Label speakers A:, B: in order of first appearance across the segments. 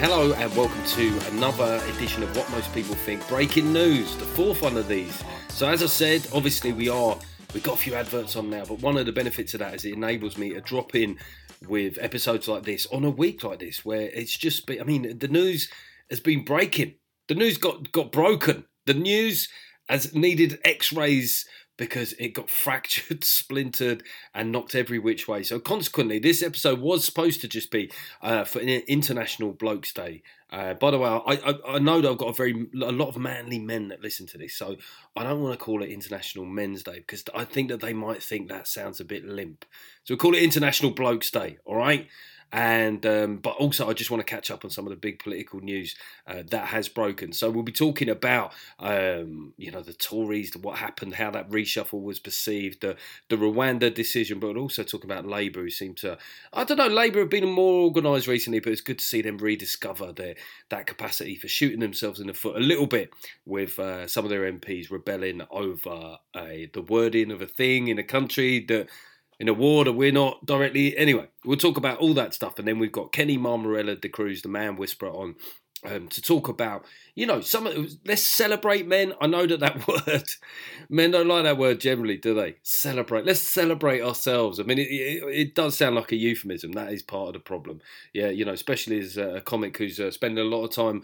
A: Hello and welcome to another edition of What Most People Think. Breaking news, the fourth one of these. So as I said, obviously we are we've got a few adverts on now, but one of the benefits of that is it enables me to drop in with episodes like this on a week like this, where it's just been, I mean, the news has been breaking. The news got got broken. The news has needed X-rays because it got fractured, splintered, and knocked every which way. So consequently, this episode was supposed to just be uh, for International Blokes Day. Uh, by the way, I, I, I, know that I've got a very a lot of manly men that listen to this, so I don't want to call it International Men's Day because I think that they might think that sounds a bit limp. So we call it International Blokes Day. All right and um, but also I just want to catch up on some of the big political news uh, that has broken. So we'll be talking about um, you know the Tories, what happened, how that reshuffle was perceived, the the Rwanda decision, but also talking about Labour, who seem to I don't know Labour have been more organised recently, but it's good to see them rediscover their that capacity for shooting themselves in the foot a little bit with uh, some of their MPs rebelling over the wording of a thing in a country that in a war that we're not directly. Anyway, we'll talk about all that stuff, and then we've got Kenny Mammarella D'Cruz, the man whisperer, on um, to talk about, you know, some of let's celebrate men. I know that that word, men don't like that word generally, do they? Celebrate. Let's celebrate ourselves. I mean, it, it, it does sound like a euphemism. That is part of the problem. Yeah, you know, especially as a comic who's uh, spending a lot of time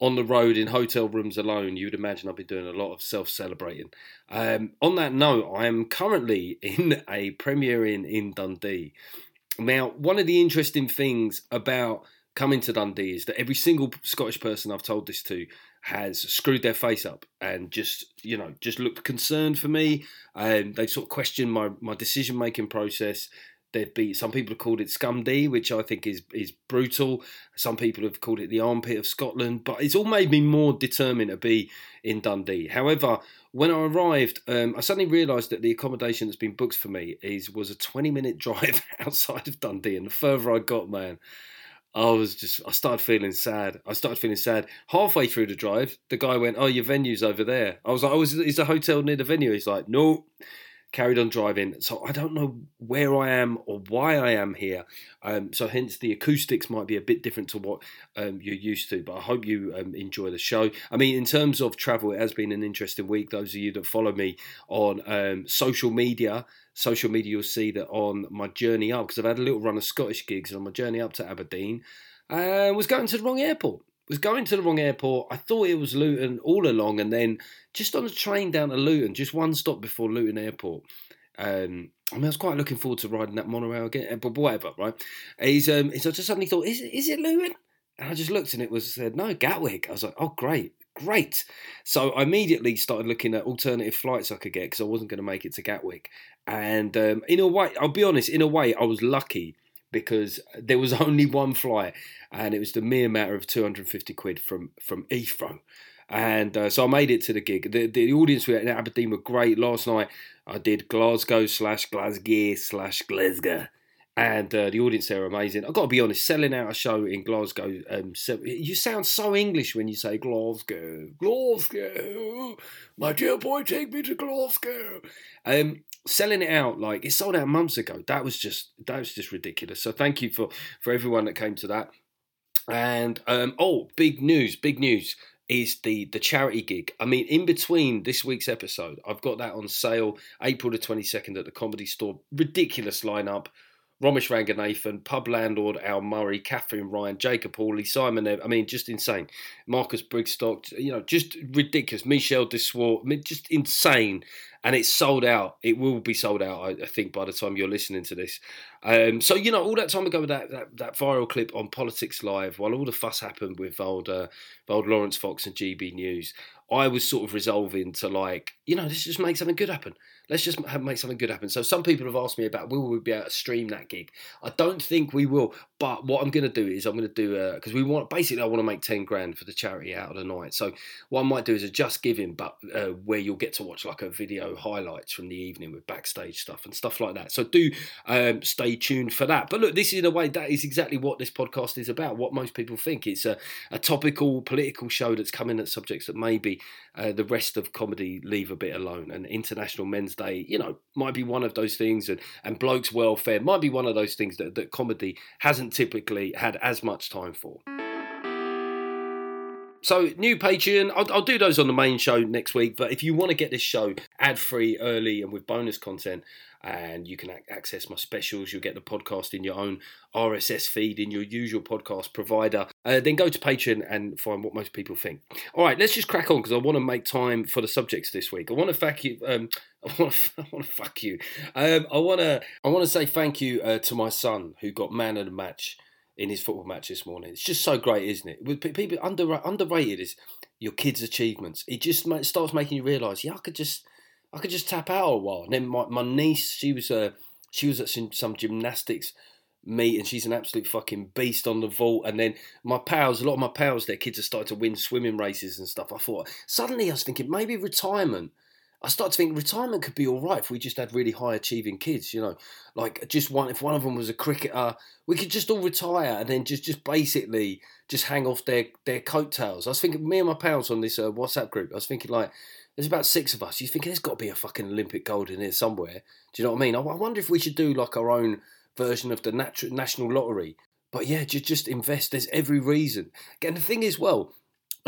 A: on the road in hotel rooms alone, you'd imagine I'd be doing a lot of self celebrating. Um, on that note, I am currently in a premiere in, in Dundee. Now, one of the interesting things about coming to Dundee is that every single Scottish person I've told this to has screwed their face up and just you know just looked concerned for me and they've sort of questioned my my decision making process There'd be some people have called it Scumdy, which I think is is brutal. Some people have called it the armpit of Scotland, but it's all made me more determined to be in Dundee. However, when I arrived, um, I suddenly realised that the accommodation that's been booked for me is was a twenty minute drive outside of Dundee, and the further I got, man. I was just, I started feeling sad. I started feeling sad. Halfway through the drive, the guy went, Oh, your venue's over there. I was like, Oh, is, is the hotel near the venue? He's like, No, carried on driving. So I don't know where I am or why I am here. Um, so hence the acoustics might be a bit different to what um, you're used to. But I hope you um, enjoy the show. I mean, in terms of travel, it has been an interesting week. Those of you that follow me on um, social media. Social media, you'll see that on my journey up, because I've had a little run of Scottish gigs, and on my journey up to Aberdeen, I uh, was going to the wrong airport was going to the wrong airport. I thought it was Luton all along, and then just on the train down to Luton, just one stop before Luton Airport. Um, I mean, I was quite looking forward to riding that monorail again, but whatever, right? He's, um, so I just suddenly thought, is, is it Luton? And I just looked and it was said, no, Gatwick. I was like, oh, great, great. So I immediately started looking at alternative flights I could get because I wasn't going to make it to Gatwick. And um, in a way, I'll be honest, in a way, I was lucky because there was only one flight, and it was the mere matter of 250 quid from from Heathrow. And uh, so I made it to the gig. The, the audience we in Aberdeen were great. Last night I did Glasgow slash Glasgow slash Glasgow. And uh, the audience there are amazing. I've got to be honest, selling out a show in Glasgow, um, so, you sound so English when you say Glasgow. Glasgow. My dear boy, take me to Glasgow. Um, selling it out like it sold out months ago. That was just that was just ridiculous. So thank you for for everyone that came to that. And um, oh, big news! Big news is the the charity gig. I mean, in between this week's episode, I've got that on sale April the twenty second at the Comedy Store. Ridiculous lineup. Romesh Ranganathan, pub landlord Al Murray, Katherine Ryan, Jacob Hawley, Simon. I mean, just insane. Marcus Brigstocke, you know, just ridiculous. Michelle de Swarte, I mean, just insane and it's sold out. It will be sold out, I, I think, by the time you're listening to this. Um, so you know, all that time ago with that, that, that viral clip on Politics Live, while all the fuss happened with old uh, old Laurence Fox and GB News, I was sort of resolving to like, you know, let's just make something good happen. Let's just have, make something good happen. So some people have asked me about will we be able to stream that gig? I don't think we will, but what I'm going to do is I'm going to do because we want basically I want to make ten grand for the charity out of the night. So what I might do is a just giving, but uh, where you'll get to watch like a video highlights from the evening with backstage stuff and stuff like that. So do um, stay tuned for that. But look, this is in a way that is exactly what this podcast is about. What most people think it's a, a topical political show that's coming at subjects that maybe uh, the rest of comedy leave a bit alone. And International Men's Day, you know, might be one of those things, and, and blokes' welfare might be one of those things that, that comedy hasn't typically had as much time for. So, new Patreon, I'll, I'll, do those on the main show next week. But if you want to get this show ad free, early, and with bonus content, and you can access my specials. You'll get the podcast in your own RSS feed in your usual podcast provider. Uh, then go to Patreon and find what most people think. All right, let's just crack on because I want to make time for the subjects this week. I want to thank you. Um, I want to, I want to fuck you. Um, I want to, I want to say thank you uh, to my son who got man of the match in his football match this morning. It's just so great, isn't it? With people under, underrated is your kids' achievements. It just starts making you realise, yeah, I could just I could just tap out a while. And then my, my niece, she was uh, she was at some, some gymnastics meet and she's an absolute fucking beast on the vault. And then my pals, a lot of my pals, their kids are starting to win swimming races and stuff. I thought suddenly I was thinking maybe retirement. I start to think retirement could be all right if we just had really high achieving kids, you know, like just one. If one of them was a cricketer, we could just all retire and then just just basically just hang off their their coattails. I was thinking, me and my pals on this uh, WhatsApp group. I was thinking like there's about six of us. You think there's got to be a fucking Olympic gold in here somewhere? Do you know what I mean? I wonder if we should do like our own version of the natu- national lottery. But yeah, just just invest. There's every reason. And the thing is, well,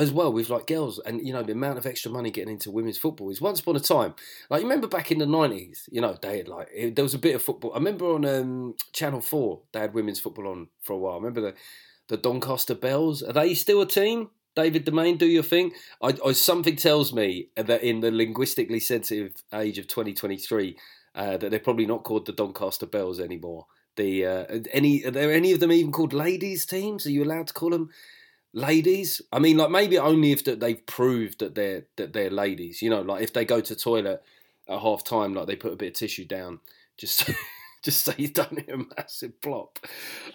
A: as well with like girls and you know the amount of extra money getting into women's football is once upon a time like you remember back in the 90s you know they had like it, there was a bit of football i remember on um, channel 4 they had women's football on for a while I remember the the doncaster belles are they still a team David Domain, do your thing. I, I, something tells me that in the linguistically sensitive age of 2023, uh, that they're probably not called the Doncaster belles anymore. The uh, any are there any of them even called ladies teams? Are you allowed to call them ladies? I mean, like maybe only if that they've proved that they're that they're ladies. You know, like if they go to toilet at half time, like they put a bit of tissue down just. just so you don't hear a massive plop.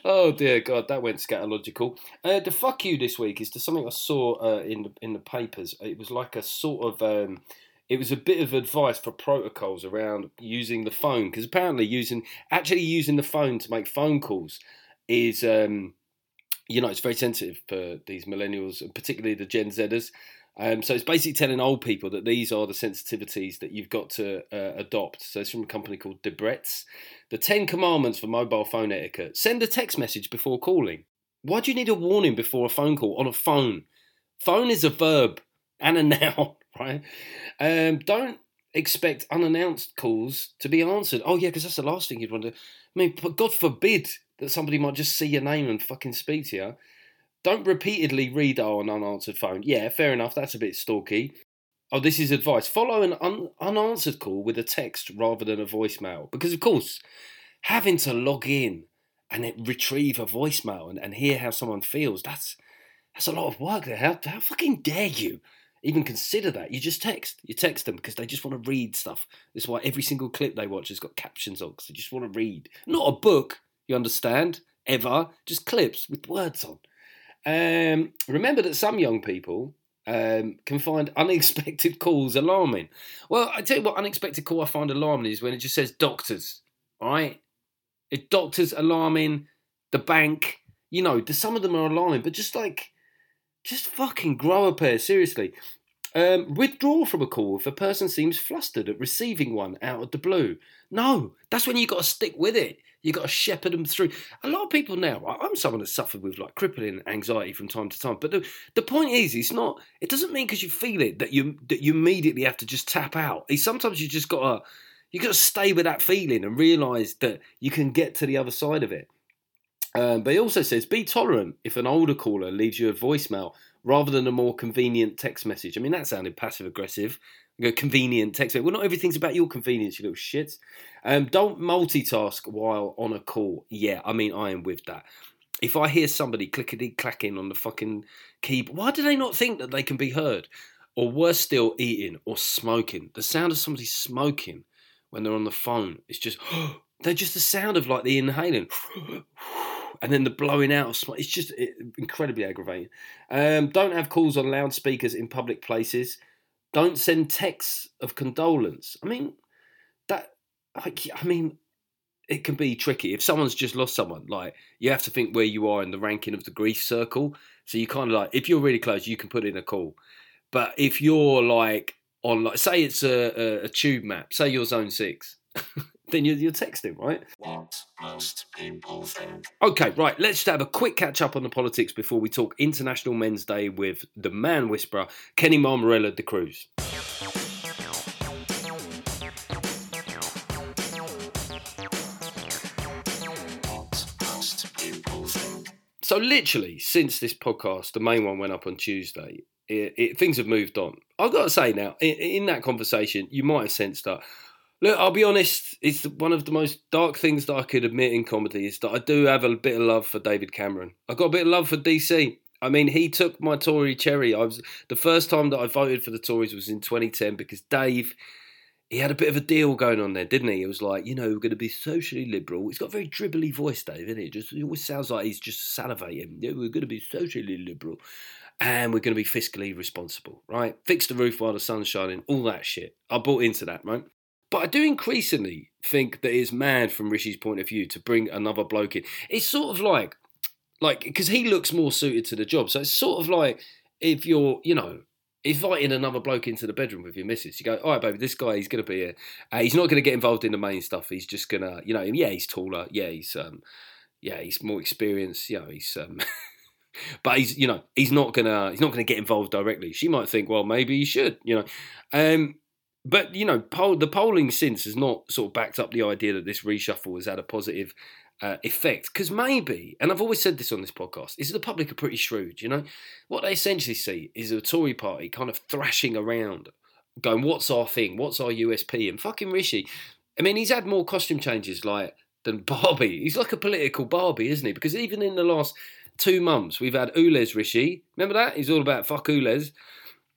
A: Oh dear God, that went scatological. Uh, the fuck you this week is to something I saw uh, in the in the papers. It was like a sort of. Um, it was a bit of advice for protocols around using the phone because apparently using actually using the phone to make phone calls is um, you know it's very sensitive for these millennials and particularly the Gen Zers. Um, so it's basically telling old people that these are the sensitivities that you've got to uh, adopt. So it's from a company called Debrett's. The 10 commandments for mobile phone etiquette. Send a text message before calling. Why do you need a warning before a phone call on a phone? Phone is a verb and a noun, right? Um, don't expect unannounced calls to be answered. Oh, yeah, because that's the last thing you'd want to. I mean, God forbid that somebody might just see your name and fucking speak to you. Don't repeatedly read oh, an unanswered phone. Yeah, fair enough. That's a bit stalky. Oh, this is advice. Follow an un- unanswered call with a text rather than a voicemail. Because, of course, having to log in and retrieve a voicemail and, and hear how someone feels, that's that's a lot of work. How, how fucking dare you even consider that? You just text. You text them because they just want to read stuff. That's why every single clip they watch has got captions on because they just want to read. Not a book, you understand? Ever. Just clips with words on. Um, remember that some young people um, can find unexpected calls alarming. Well, I tell you what, unexpected call I find alarming is when it just says doctors. right? if doctors alarming, the bank, you know, some of them are alarming, but just like, just fucking grow a pair. Seriously, um, withdraw from a call if a person seems flustered at receiving one out of the blue. No, that's when you got to stick with it. You got to shepherd them through. A lot of people now. I'm someone that's suffered with like crippling anxiety from time to time. But the, the point is, it's not. It doesn't mean because you feel it that you that you immediately have to just tap out. It's sometimes you just got to you got to stay with that feeling and realise that you can get to the other side of it. Um, but he also says be tolerant if an older caller leaves you a voicemail rather than a more convenient text message. I mean, that sounded passive aggressive. Go convenient text. Well, not everything's about your convenience, you little shits. Um, don't multitask while on a call. Yeah, I mean, I am with that. If I hear somebody clickety clacking on the fucking keyboard, why do they not think that they can be heard? Or worse still, eating or smoking. The sound of somebody smoking when they're on the phone is just, they're just the sound of like the inhaling and then the blowing out of smoke. It's just incredibly aggravating. Um, don't have calls on loudspeakers in public places. Don't send texts of condolence. I mean, that. I, I mean, it can be tricky if someone's just lost someone. Like you have to think where you are in the ranking of the grief circle. So you kind of like, if you're really close, you can put in a call. But if you're like on, like, say it's a, a, a tube map, say you're zone six. then you're, you're texting, right?
B: What most people think.
A: Okay, right. Let's just have a quick catch up on the politics before we talk International Men's Day with the man whisperer, Kenny Mammarella D'Cruz.
B: What most people think.
A: So, literally, since this podcast, the main one went up on Tuesday, it, it, things have moved on. I've got to say now, in, in that conversation, you might have sensed that. Look, I'll be honest, it's one of the most dark things that I could admit in comedy is that I do have a bit of love for David Cameron. I've got a bit of love for DC. I mean, he took my Tory cherry. I was the first time that I voted for the Tories was in 2010 because Dave, he had a bit of a deal going on there, didn't he? It was like, you know, we're going to be socially liberal. He's got a very dribbly voice, Dave, isn't it? Just it always sounds like he's just salivating. Yeah, we're going to be socially liberal, and we're going to be fiscally responsible, right? Fix the roof while the sun's shining, all that shit. I bought into that, right? But I do increasingly think that it's mad from Rishi's point of view to bring another bloke in. It's sort of like, like, because he looks more suited to the job. So it's sort of like if you're, you know, inviting another bloke into the bedroom with your missus. You go, all right, baby, this guy, he's going to be uh, he's not going to get involved in the main stuff. He's just going to, you know, yeah, he's taller. Yeah, he's, um, yeah, he's more experienced. You know, he's, um, but he's, you know, he's not gonna, he's not gonna get involved directly. She might think, well, maybe he should, you know, um, but you know, poll, the polling since has not sort of backed up the idea that this reshuffle has had a positive uh, effect. Because maybe, and I've always said this on this podcast, is the public are pretty shrewd. You know, what they essentially see is a Tory party kind of thrashing around, going, "What's our thing? What's our USP?" And fucking Rishi, I mean, he's had more costume changes like than Barbie. He's like a political Barbie, isn't he? Because even in the last two months, we've had Ulez Rishi. Remember that? He's all about fuck Ulez.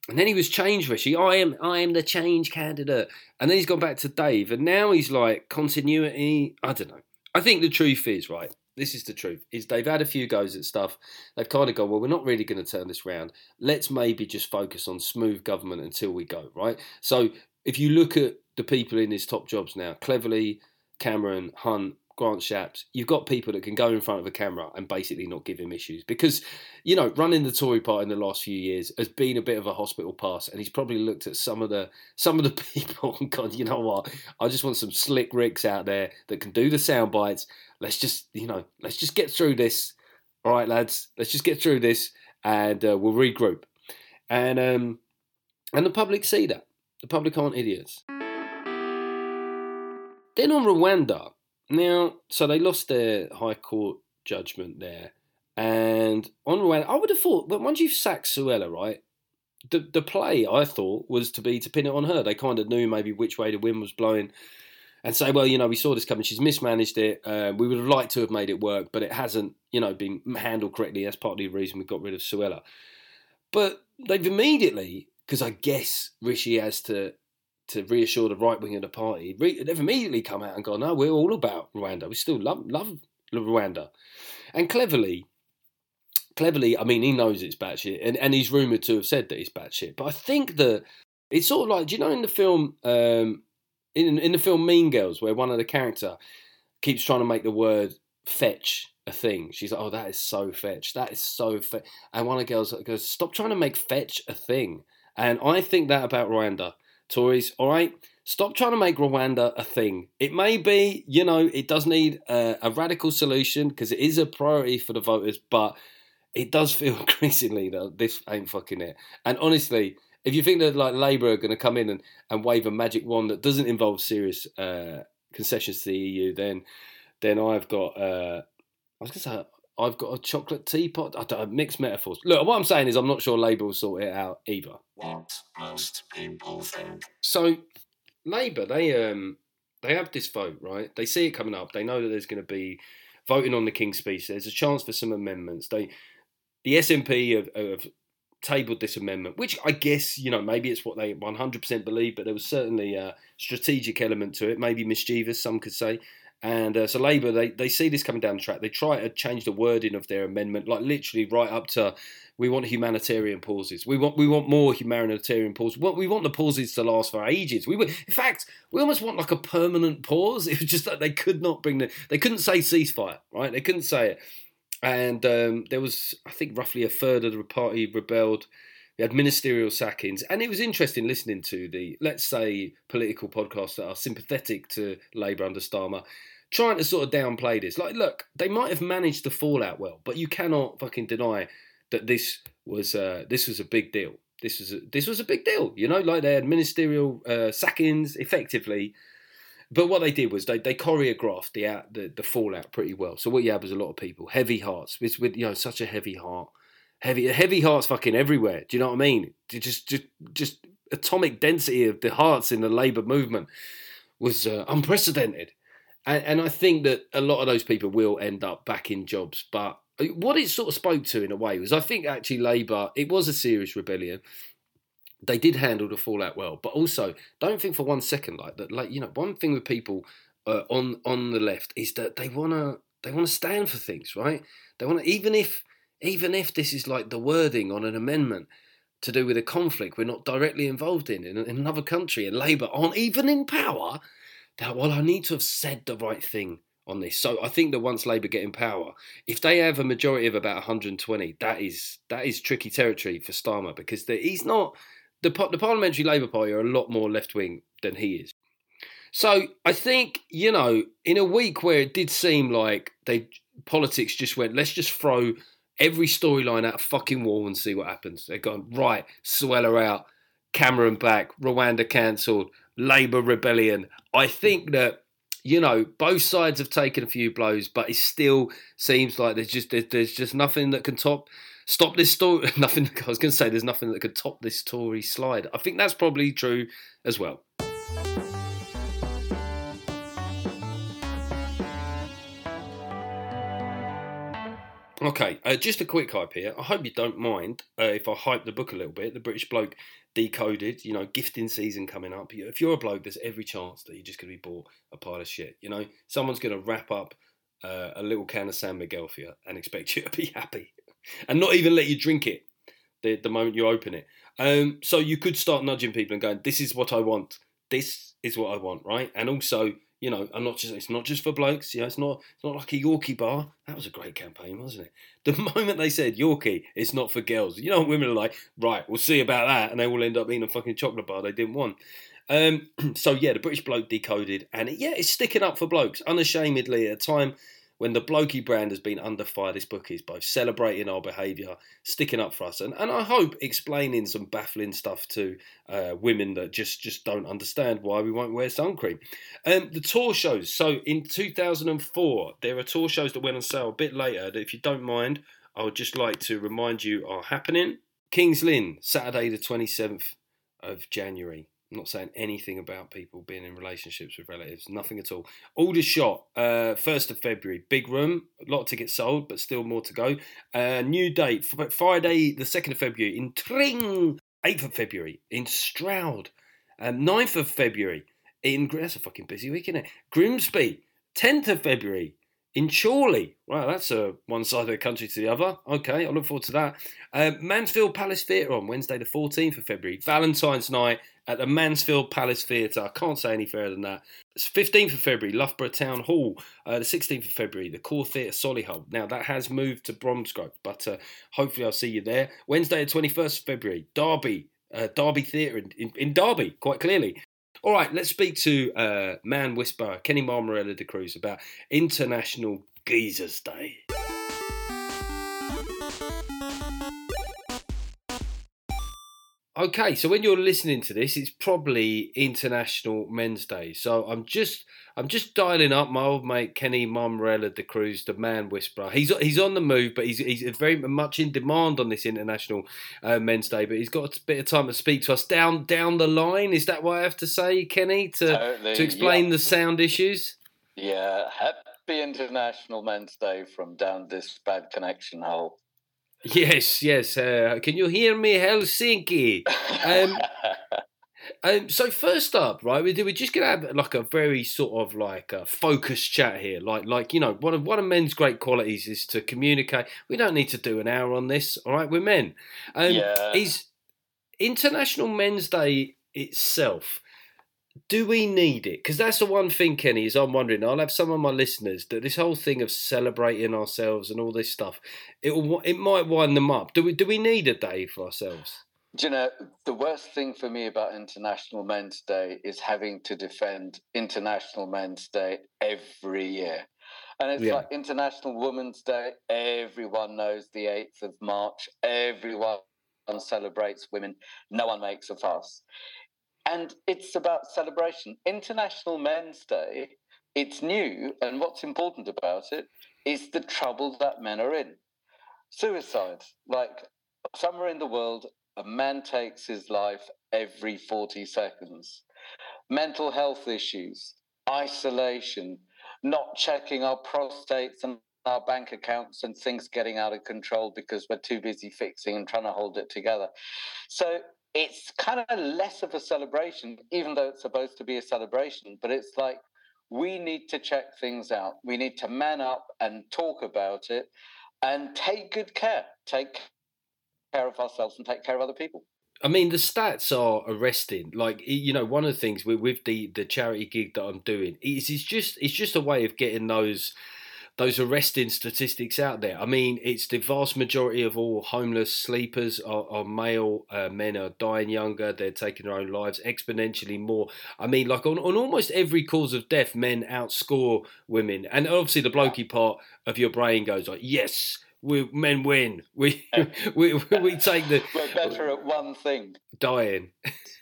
A: And then he was change Rishi. I am I am the change candidate. And then he's gone back to Dave. And now he's like continuity. I don't know. I think the truth is, right, this is the truth, is they've had a few goes at stuff. They've kind of gone, well, we're not really going to turn this round. Let's maybe just focus on smooth government until we go, right? So if you look at the people in his top jobs now, Cleverly, Cameron, Hunt, Grant Shapps, you've got people that can go in front of a camera and basically not give him issues. Because, you know, running the Tory party in the last few years has been a bit of a hospital pass, and he's probably looked at some of the some of the people and gone, you know what, I just want some slick ricks out there that can do the sound bites. Let's just, you know, let's just get through this. All right, lads, let's just get through this and uh, we'll regroup. And um, and the public see that. The public aren't idiots. Then on Rwanda, now, so they lost their High Court judgment there. And on Rwanda, I would have thought, well, once you've sacked Suella, right, the, the play, I thought, was to be to pin it on her. They kind of knew maybe which way the wind was blowing and say, well, you know, we saw this coming. She's mismanaged it. Uh, we would have liked to have made it work, but it hasn't, you know, been handled correctly. That's partly the reason we got rid of Suella. But they've immediately, because I guess Rishi has to to reassure the right wing of the party, they've immediately come out and gone, no, we're all about Rwanda. We still love, love Rwanda. And cleverly, cleverly, I mean, he knows it's batshit, and, and he's rumoured to have said that it's batshit. But I think that it's sort of like, do you know in the film, um, in, in the film Mean Girls, where one of the character keeps trying to make the word fetch a thing. She's like, oh, that is so fetch. That is so fetch. And one of the girls goes, stop trying to make fetch a thing. And I think that about Rwanda. Tories, all right? Stop trying to make Rwanda a thing. It may be, you know, it does need a, a radical solution because it is a priority for the voters, but it does feel increasingly that this ain't fucking it. And honestly, if you think that like Labour are going to come in and, and wave a magic wand that doesn't involve serious uh, concessions to the EU, then then I've got uh, I was going to say I've got a chocolate teapot. I don't mixed metaphors. Look, what I'm saying is I'm not sure Labour will sort it out either.
B: What most people think.
A: So Labour, they um they have this vote, right? They see it coming up. They know that there's going to be voting on the King's speech. There's a chance for some amendments. They the SNP have, have tabled this amendment, which I guess you know maybe it's what they 100% believe, but there was certainly a strategic element to it, maybe mischievous, some could say. And uh, so Labour, they, they see this coming down the track. They try to change the wording of their amendment, like literally right up to we want humanitarian pauses. We want we want more humanitarian pauses. We want, the pauses to last for ages. We in fact we almost want like a permanent pause. It was just that they could not bring the they couldn't say ceasefire, right? They couldn't say it, and um, there was I think roughly a third of the party rebelled. We had ministerial sackings, and it was interesting listening to the let's say political podcasts that are sympathetic to Labour under Starmer. Trying to sort of downplay this, like, look, they might have managed the fallout well, but you cannot fucking deny that this was uh, this was a big deal. This was a, this was a big deal. You know, like they had ministerial uh, sackings effectively. But what they did was they, they choreographed the, the the fallout pretty well. So what you had was a lot of people, heavy hearts, with, with you know such a heavy heart, heavy heavy hearts fucking everywhere. Do you know what I mean? Just just just atomic density of the hearts in the Labour movement was uh, unprecedented. And, and I think that a lot of those people will end up back in jobs, but what it sort of spoke to in a way was I think actually Labour, it was a serious rebellion. They did handle the fallout well, but also don't think for one second like that. Like you know, one thing with people uh, on on the left is that they wanna they wanna stand for things, right? They want to even if even if this is like the wording on an amendment to do with a conflict we're not directly involved in in, in another country, and Labour aren't even in power. That well, I need to have said the right thing on this. So I think that once Labour get in power, if they have a majority of about 120, that is that is tricky territory for Starmer because he's not the the Parliamentary Labour Party are a lot more left wing than he is. So I think you know, in a week where it did seem like they politics just went, let's just throw every storyline at a fucking wall and see what happens. They've gone right, Suella out, Cameron back, Rwanda cancelled, Labour rebellion. I think that you know, both sides have taken a few blows, but it still seems like there's just there's just nothing that can top stop this story. Nothing. I was going to say there's nothing that could top this Tory slide. I think that's probably true as well. Okay, uh, just a quick hype here. I hope you don't mind uh, if I hype the book a little bit. The British Bloke Decoded, you know, gifting season coming up. If you're a bloke, there's every chance that you're just going to be bought a pile of shit. You know, someone's going to wrap up uh, a little can of San Miguel for you and expect you to be happy and not even let you drink it the, the moment you open it. Um, so you could start nudging people and going, this is what I want. This is what I want, right? And also, you know, I'm not just it's not just for blokes. You know, it's not it's not like a Yorkie bar. That was a great campaign, wasn't it? The moment they said Yorkie, it's not for girls. You know, women are like, right, we'll see about that, and they will end up eating a fucking chocolate bar they didn't want. Um, so yeah, the British bloke decoded, and yeah, it's sticking up for blokes unashamedly at a time when the blokey brand has been under fire, this book is both celebrating our behaviour, sticking up for us, and, and I hope explaining some baffling stuff to uh, women that just, just don't understand why we won't wear sun cream. Um, the tour shows. So in 2004, there are tour shows that went on sale a bit later that, if you don't mind, I would just like to remind you are happening. Kings Lynn, Saturday the 27th of January. I'm not saying anything about people being in relationships with relatives, nothing at all. Aldershot, uh, 1st of February, big room, a lot of tickets sold, but still more to go. Uh, new date, Friday, the 2nd of February in Tring, 8th of February in Stroud, um, 9th of February in, that's a fucking busy week, isn't it? Grimsby, 10th of February in Chorley. Wow, that's a one side of the country to the other. Okay, I look forward to that. Uh, Mansfield Palace Theatre on Wednesday, the 14th of February. Valentine's night at the Mansfield Palace Theatre. I can't say any further than that. It's 15th of February, Loughborough Town Hall. Uh, the 16th of February, the Core Theatre Solihull. Now, that has moved to Bromsgrove, but uh, hopefully I'll see you there. Wednesday, the 21st of February, Derby. Uh, Derby Theatre in, in, in, Derby, quite clearly. All right, let's speak to uh, man whisperer Kenny Mammarella D'Cruz about International Geezers Day. Okay, so when you're listening to this, it's probably International Men's Day. So I'm just I'm just dialing up my old mate Kenny Mammarella D'Cruz, the man whisperer. He's he's on the move, but he's he's very much in demand on this International uh, Men's Day. But he's got a bit of time to speak to us down down the line. Is that what I have to say, Kenny, to totally, to explain yeah. the sound issues?
C: Yeah, happy International Men's Day from down this bad connection hole.
A: Yes, yes. Uh, can you hear me, Helsinki? Um, um, so first up, right, we we're just gonna have like a very sort of like a focused chat here. Like, like you know, one of one of men's great qualities is to communicate. We don't need to do an hour on this. All right, we're men. Um, yeah. Is International Men's Day itself do we need it? Because that's the one thing, Kenny, is I'm wondering. I'll have some of my listeners that this whole thing of celebrating ourselves and all this stuff, it will, it might wind them up. Do we do we need a day for ourselves?
C: Do you know the worst thing for me about International Men's Day is having to defend International Men's Day every year. And it's yeah. like International Women's Day. Everyone knows the 8th of March. Everyone celebrates women. No one makes a fuss. And it's about celebration. International Men's Day, it's new. And what's important about it is the trouble that men are in. Suicide. Like somewhere in the world, a man takes his life every 40 seconds. Mental health issues, isolation, not checking our prostates and our bank accounts and things getting out of control because we're too busy fixing and trying to hold it together. So it's kind of less of a celebration, even though it's supposed to be a celebration, but it's like we need to check things out. We need to man up and talk about it and take good care. Take care of ourselves and take care of other people.
A: I mean, the stats are arresting. Like you know, one of the things with, with the the charity gig that I'm doing is it's just it's just a way of getting those those arresting statistics out there. I mean, it's the vast majority of all homeless sleepers are, are male. Uh, men are dying younger. They're taking their own lives exponentially more. I mean, like on, on almost every cause of death, men outscore women. And obviously, the blokey part of your brain goes like, yes, we men win. We we, we take the.
C: We're better at one thing.
A: Dying.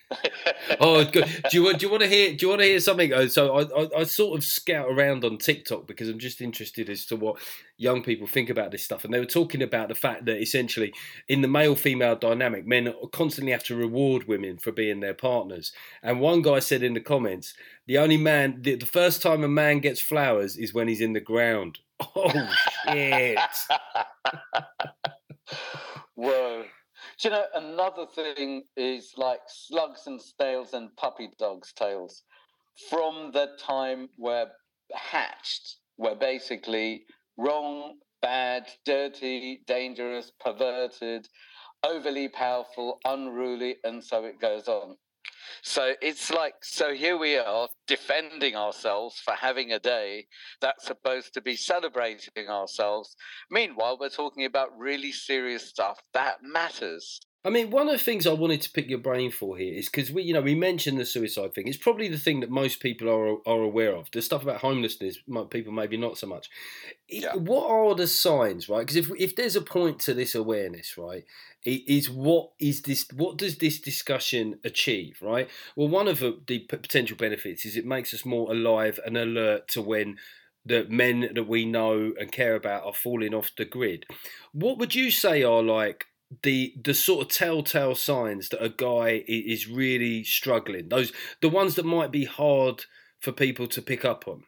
A: oh, good. Do you want? Do you want to hear? Do you want to hear something? Uh, so I, I, I, sort of scout around on TikTok because I'm just interested as to what young people think about this stuff, and they were talking about the fact that essentially, in the male-female dynamic, men constantly have to reward women for being their partners. And one guy said in the comments, the only man, the, the first time a man gets flowers is when he's in the ground. Oh shit!
C: Whoa. Do you know, another thing is like slugs and snails and puppy dogs' tails. From the time we're hatched, we're basically wrong, bad, dirty, dangerous, perverted, overly powerful, unruly, and so it goes on. So it's like, so here we are defending ourselves for having a day that's supposed to be celebrating ourselves. Meanwhile, we're talking about really serious stuff that matters.
A: I mean, one of the things I wanted to pick your brain for here is because we, you know, we mentioned the suicide thing. It's probably the thing that most people are are aware of. The stuff about homelessness, people maybe not so much. Yeah. What are the signs, right? Because if if there's a point to this awareness, right, is what is this? What does this discussion achieve, right? Well, one of the potential benefits is it makes us more alive and alert to when the men that we know and care about are falling off the grid. What would you say are like the the sort of telltale signs that a guy is really struggling those the ones that might be hard for people to pick up on?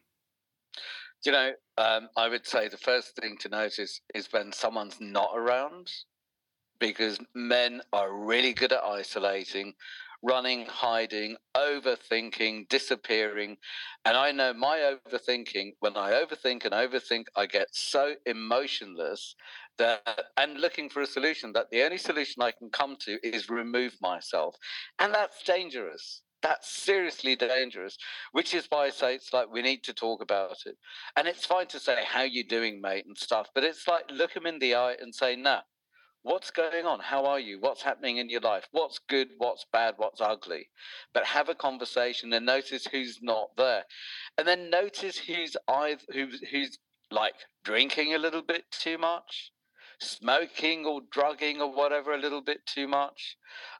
C: You know um, i would say the first thing to notice is when someone's not around because men are really good at isolating running hiding overthinking disappearing. And i know my overthinking when i overthink and overthink i get so emotionless that and looking for a solution that the only solution I can come to is remove myself. And that's dangerous. That's seriously dangerous, which is why I say it's like we need to talk about it. And it's fine to say, How you doing, mate, and stuff, but it's like look him in the eye and say, Nah, what's going on? How are you? What's happening in your life? What's good? What's bad? What's ugly? But have a conversation and notice who's not there. And then notice who's either who's who's like drinking a little bit too much smoking or drugging or whatever a little bit too much,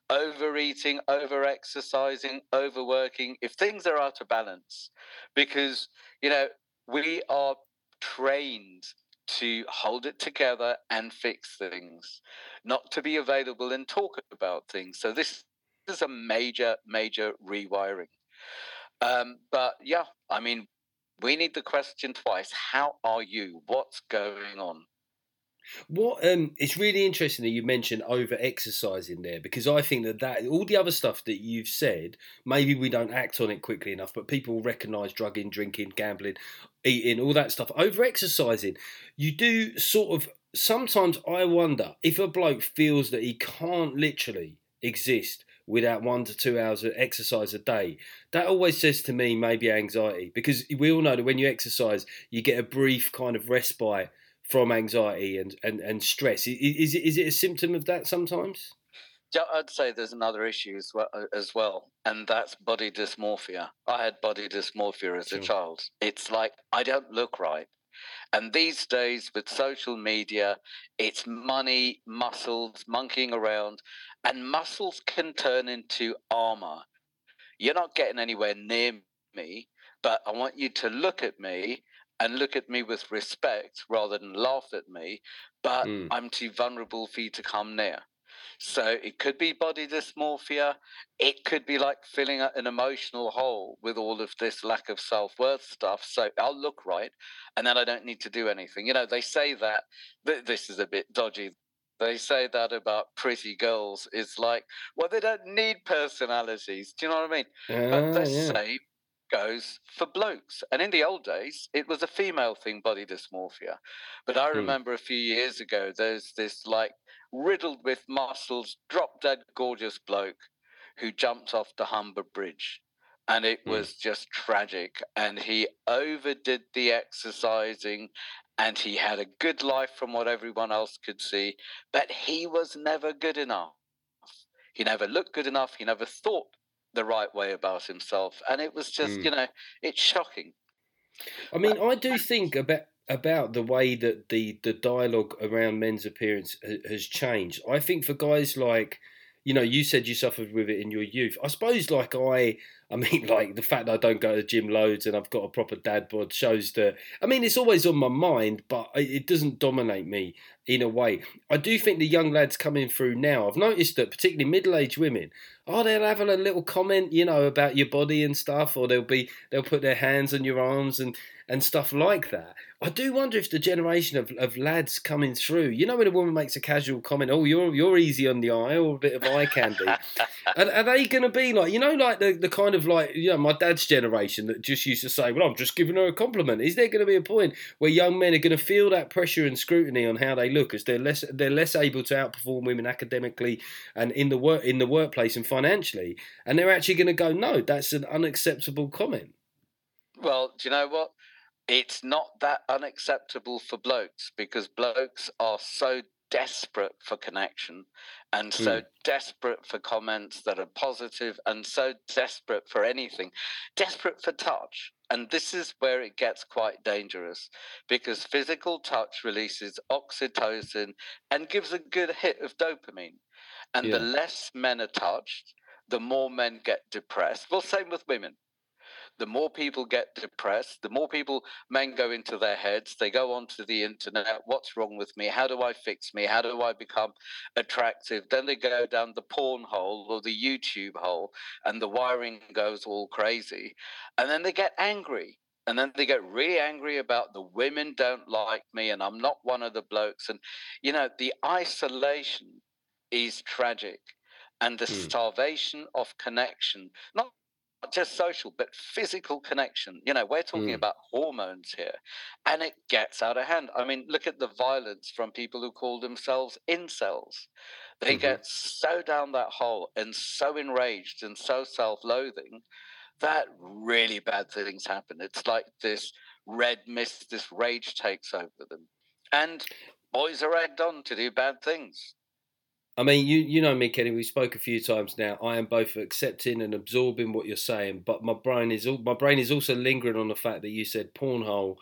C: overeating, over exercising, overworking, if things are out of balance, because, you know, we are trained to hold it together and fix things, not to be available and talk about things. So this is a major, major rewiring. Um, but yeah, I mean, we need the question twice. How are you? What's going on?
A: What um, it's really interesting that you mentioned over exercising there because I think that that all the other stuff that you've said, maybe we don't act on it quickly enough, but people recognise drugging, drinking, gambling, eating, all that stuff. Over exercising, you do sort of. Sometimes I wonder if a bloke feels that he can't literally exist without one to two hours of exercise a day. That always says to me maybe anxiety because we all know that when you exercise, you get a brief kind of respite from anxiety and, and, and stress. Is, is, it, is it a symptom of that sometimes?
C: Yeah, I'd say there's another issue as well, uh, as well, and that's body dysmorphia. I had body dysmorphia as sure. a child. It's like I don't look right. And these days, with social media, it's money, muscles, monkeying around, and muscles can turn into armor. You're not getting anywhere near me, but I want you to look at me and look at me with respect rather than laugh at me, but mm. I'm too vulnerable for you to come near. So it could be body dysmorphia. It could be like filling an emotional hole with all of this lack of self worth stuff. So I'll look right and then I don't need to do anything. You know, they say that th- this is a bit dodgy. They say that about pretty girls. It's like, well, they don't need personalities. Do you know what I mean? But the yeah. same goes for blokes. And in the old days, it was a female thing, body dysmorphia. But I hmm. remember a few years ago, there's this like riddled with muscles, drop dead gorgeous bloke who jumped off the Humber Bridge. And it hmm. was just tragic. And he overdid the exercising and he had a good life from what everyone else could see. But he was never good enough. He never looked good enough. He never thought the right way about himself. And it was just, mm. you know, it's shocking.
A: I mean, I do think about about the way that the the dialogue around men's appearance has changed. I think for guys like, you know, you said you suffered with it in your youth. I suppose like I I mean, like the fact that I don't go to the gym loads and I've got a proper dad bod shows that. I mean, it's always on my mind, but it doesn't dominate me in a way. I do think the young lads coming through now, I've noticed that particularly middle-aged women, oh, they'll have a little comment, you know, about your body and stuff, or they'll be they'll put their hands on your arms and and stuff like that. I do wonder if the generation of, of lads coming through, you know, when a woman makes a casual comment, oh, you're you're easy on the eye, or a bit of eye candy, are, are, they going to be like, you know, like the, the kind of like, you know, my dad's generation that just used to say, well, I'm just giving her a compliment. Is there going to be a point where young men are going to feel that pressure and scrutiny on how they look as they're less they're less able to outperform women academically and in the work in the workplace and financially, and they're actually going to go, no, that's an unacceptable comment.
C: Well, do you know what? it's not that unacceptable for blokes because blokes are so desperate for connection and so mm. desperate for comments that are positive and so desperate for anything, desperate for touch. And this is where it gets quite dangerous because physical touch releases oxytocin and gives a good hit of dopamine. And yeah. the less men are touched, the more men get depressed. Well, same with women the more people get depressed, the more people men go into their heads. They go onto the internet. What's wrong with me? How do I fix me? How do I become attractive? Then they go down the porn hole or the YouTube hole, and the wiring goes all crazy. And then they get angry. And then they get really angry about the women don't like me, and I'm not one of the blokes. And, you know, the isolation is tragic and the mm. starvation of connection, not not just social, but physical connection. You know, we're talking mm. about hormones here, and it gets out of hand. I mean, look at the violence from people who call themselves incels. They mm-hmm. get so down that hole and so enraged and so self loathing that really bad things happen. It's like this red mist, this rage takes over them. And boys are egged on to do bad things.
A: I mean, you you know me, Kenny. We spoke a few times now. I am both accepting and absorbing what you're saying, but my brain is my brain is also lingering on the fact that you said pornhole,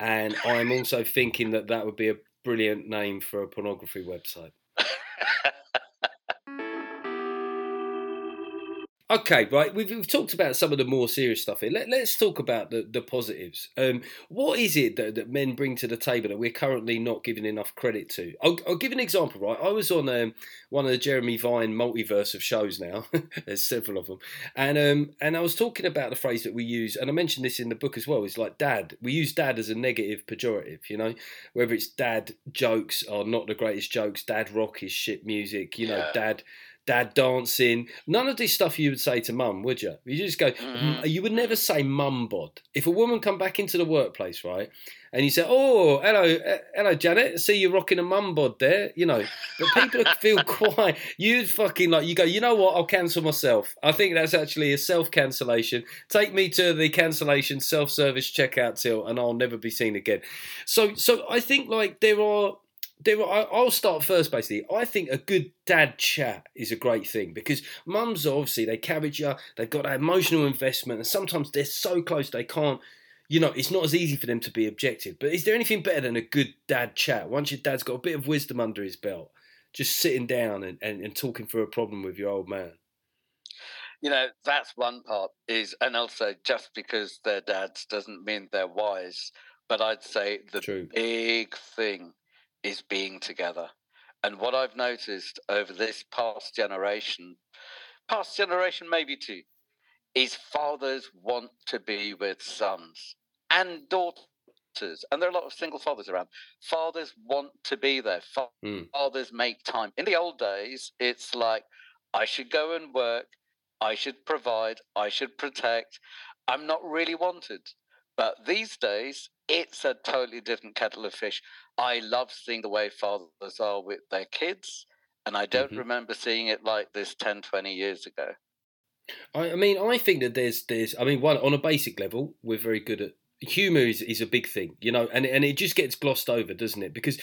A: and I'm also thinking that that would be a brilliant name for a pornography website. Okay, right. We've, we've talked about some of the more serious stuff here. Let, us talk about the, the positives. Um, what is it that, that, men bring to the table that we're currently not giving enough credit to? I'll, I'll give an example, right? I was on um, one of the Jeremy Vine multiverse of shows now. There's several of them. And, um, and I was talking about the phrase that we use, and I mentioned this in the book as well. It's like dad. We use dad as a negative pejorative, you know? Whether it's dad jokes are not the greatest jokes, dad rock is shit music, you know, yeah. dad dad dancing. None of this stuff you would say to mum, would you? You just go, mm. you would never say mum bod. If a woman come back into the workplace, right, and you say, oh, hello, uh, hello, Janet, I see you rocking a mum bod there, you know, but people feel quite, you'd fucking like, you go, you know what, I'll cancel myself. I think that's actually a self cancellation. Take me to the cancellation self service checkout till, and I'll never be seen again. So, so I think like there are are, I'll start first. Basically, I think a good dad chat is a great thing because mums obviously they carry you, they've got that emotional investment, and sometimes they're so close they can't. You know, it's not as easy for them to be objective. But is there anything better than a good dad chat? Once your dad's got a bit of wisdom under his belt, just sitting down and, and, and talking through a problem with your old man.
C: You know, that's one part is, and also just because they're dads doesn't mean they're wise. But I'd say the True. big thing is being together. And what I've noticed over this past generation, past generation maybe two, is fathers want to be with sons and daughters. And there are a lot of single fathers around. Fathers want to be there. Hmm. Fathers mm. make time. In the old days, it's like, I should go and work. I should provide. I should protect. I'm not really wanted. But these days, it's a totally different kettle of fish. I love seeing the way fathers are with their kids, and I don't mm-hmm. remember seeing it like this 10, 20 years ago.
A: I, I mean, I think that there's, there's, I mean, one on a basic level, we're very good at humor is, is a big thing, you know, and and it just gets glossed over, doesn't it? Because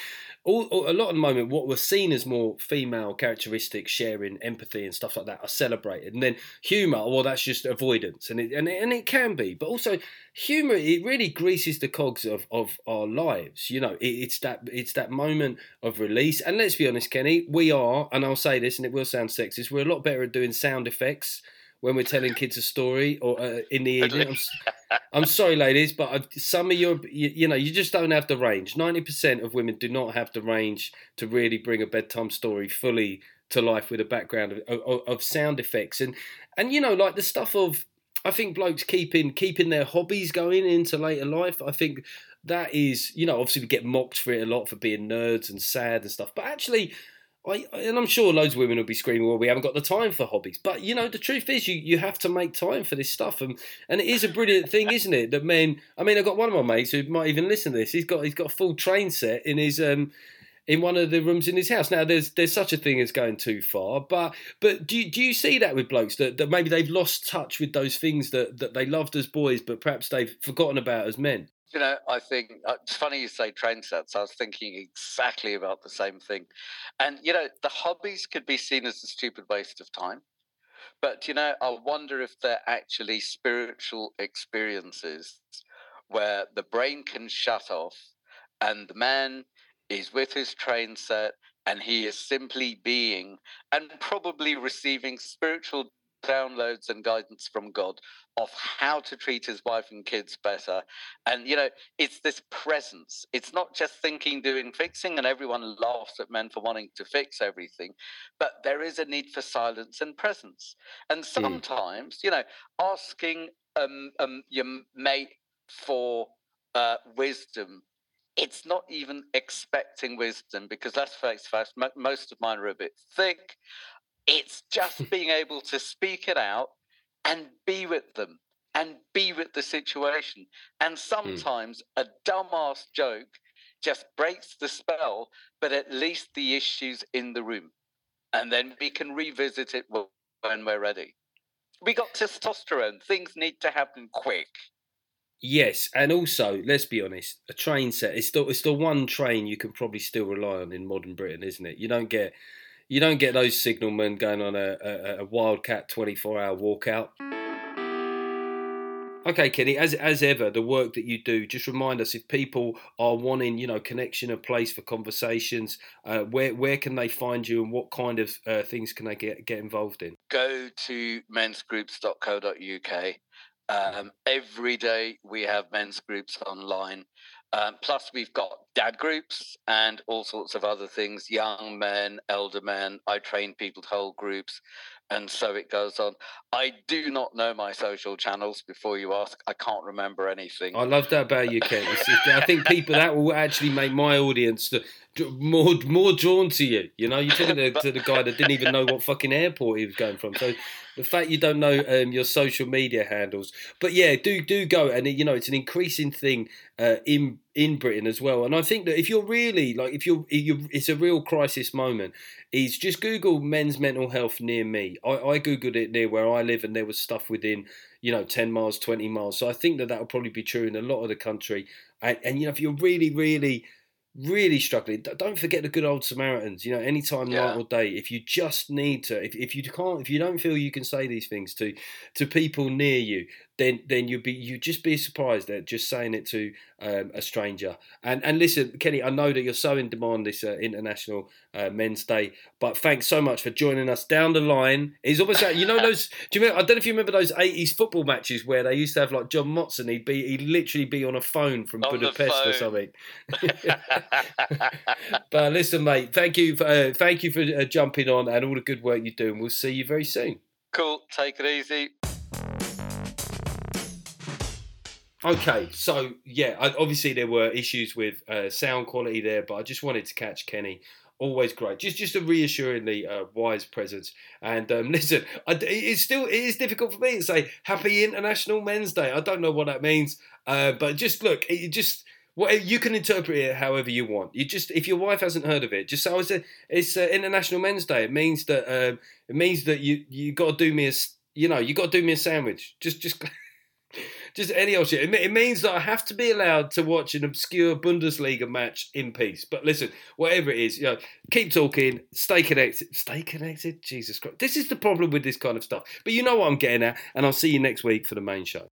A: all, all, a lot of the moment, what we're seen as more female characteristics, sharing, empathy, and stuff like that, are celebrated, and then humor, well, that's just avoidance, and it and it, and it can be, but also humor, it really greases the cogs of, of our lives. You know, it, it's that it's that moment of release, and let's be honest, Kenny, we are, and I'll say this, and it will sound sexist, we're a lot better at doing sound effects when we're telling kids a story or uh, in the evening. I'm, I'm, sorry, ladies, but I've, some of your, you, you, know, you just don't have the range. Ninety percent of women do not have the range to really bring a bedtime story fully to life with a background of, of, of sound effects and and you know, like the stuff of. I think blokes keeping keeping their hobbies going into later life. I think that is, you know, obviously we get mocked for it a lot for being nerds and sad and stuff, but actually I, and I'm sure loads of women will be screaming, "Well, we haven't got the time for hobbies." But you know, the truth is, you, you have to make time for this stuff, and and it is a brilliant thing, isn't it? That men. I mean, I've got one of my mates who might even listen to this. He's got he's got a full train set in his um in one of the rooms in his house. Now, there's there's such a thing as going too far, but but do you, do you see that with blokes that, that maybe they've lost touch with those things that that they loved as boys, but perhaps they've forgotten about as men?
C: You know, I think uh, it's funny you say train sets. I was thinking exactly about the same thing. And, you know, the hobbies could be seen as a stupid waste of time. But, you know, I wonder if they're actually spiritual experiences where the brain can shut off and the man is with his train set and he is simply being and probably receiving spiritual downloads and guidance from God of how to treat his wife and kids better. And, you know, it's this presence. It's not just thinking, doing, fixing, and everyone laughs at men for wanting to fix everything, but there is a need for silence and presence. And hmm. sometimes, mm. you know, asking um, um, your mate for uh, wisdom it's not even expecting wisdom because let's face facts, most of mine are a bit thick. It's just being able to speak it out and be with them and be with the situation. And hmm. sometimes mm. a dumbass joke just breaks the spell, but at least the issue's in the room. And then we can revisit it when we're ready. We got testosterone. Things need to happen quick.
A: Yes, and also let's be honest, a train set is still it's the one train you can probably still rely on in modern Britain, isn't it? You don't get you don't get those signalmen going on a, a, a wildcat 24 hour walkout. Okay, Kenny. As as ever, the work that you do, just remind us if people are wanting, you know, connection, a place for conversations. Uh, where where can they find you, and what kind of uh, things can they get get involved in?
C: Go to mensgroups.co.uk. Um, every day we have men's groups online. Um, plus, we've got dad groups and all sorts of other things young men, elder men. I train people to hold groups and so it goes on. I do not know my social channels. Before you ask, I can't remember anything.
A: I love that about you, Ken. I think people that will actually make my audience more more drawn to you. You know, you're talking to, to, the guy that didn't even know what fucking airport he was going from. So the fact you don't know um, your social media handles, but yeah, do do go, and you know it's an increasing thing uh, in in Britain as well. And I think that if you're really like, if you're, if you're it's a real crisis moment, is just Google men's mental health near me. I, I googled it near where I live, and there was stuff within you know 10 miles, 20 miles. So I think that that will probably be true in a lot of the country. And, and you know, if you're really, really really struggling, don't forget the good old Samaritans. You know, anytime, yeah. night or day, if you just need to, if, if you can't, if you don't feel you can say these things to to people near you, then then you'd be you'd just be surprised at just saying it to um, a stranger. And and listen, Kenny, I know that you're so in demand this uh, International uh, Men's Day, but thanks so much for joining us down the line. It's almost like you know those. Do you remember? I don't know if you remember those '80s football matches where they used to have like John Motson. He'd be he'd literally be on a phone from on Budapest phone. or something. but listen, mate, thank you for uh, thank you for uh, jumping on and all the good work you do, and we'll see you very soon.
C: Cool. Take it easy.
A: Okay, so yeah, obviously there were issues with uh, sound quality there, but I just wanted to catch Kenny. Always great, just just a reassuringly uh, wise presence. And um, listen, I, it's still it is difficult for me to say Happy International Men's Day. I don't know what that means, uh, but just look, it just well, you can interpret it however you want. You just if your wife hasn't heard of it, just say oh, it's, a International Men's Day. It means that um, it means that you you got to do me a you know you got to do me a sandwich. Just just. just any old shit. It, means that I have to be allowed to watch an obscure Bundesliga match in peace. But listen, whatever it is, you know, keep talking, stay connected. Stay connected? Jesus Christ. This is the problem with this kind of stuff. But you know what I'm getting at, and I'll see you next week for the main show.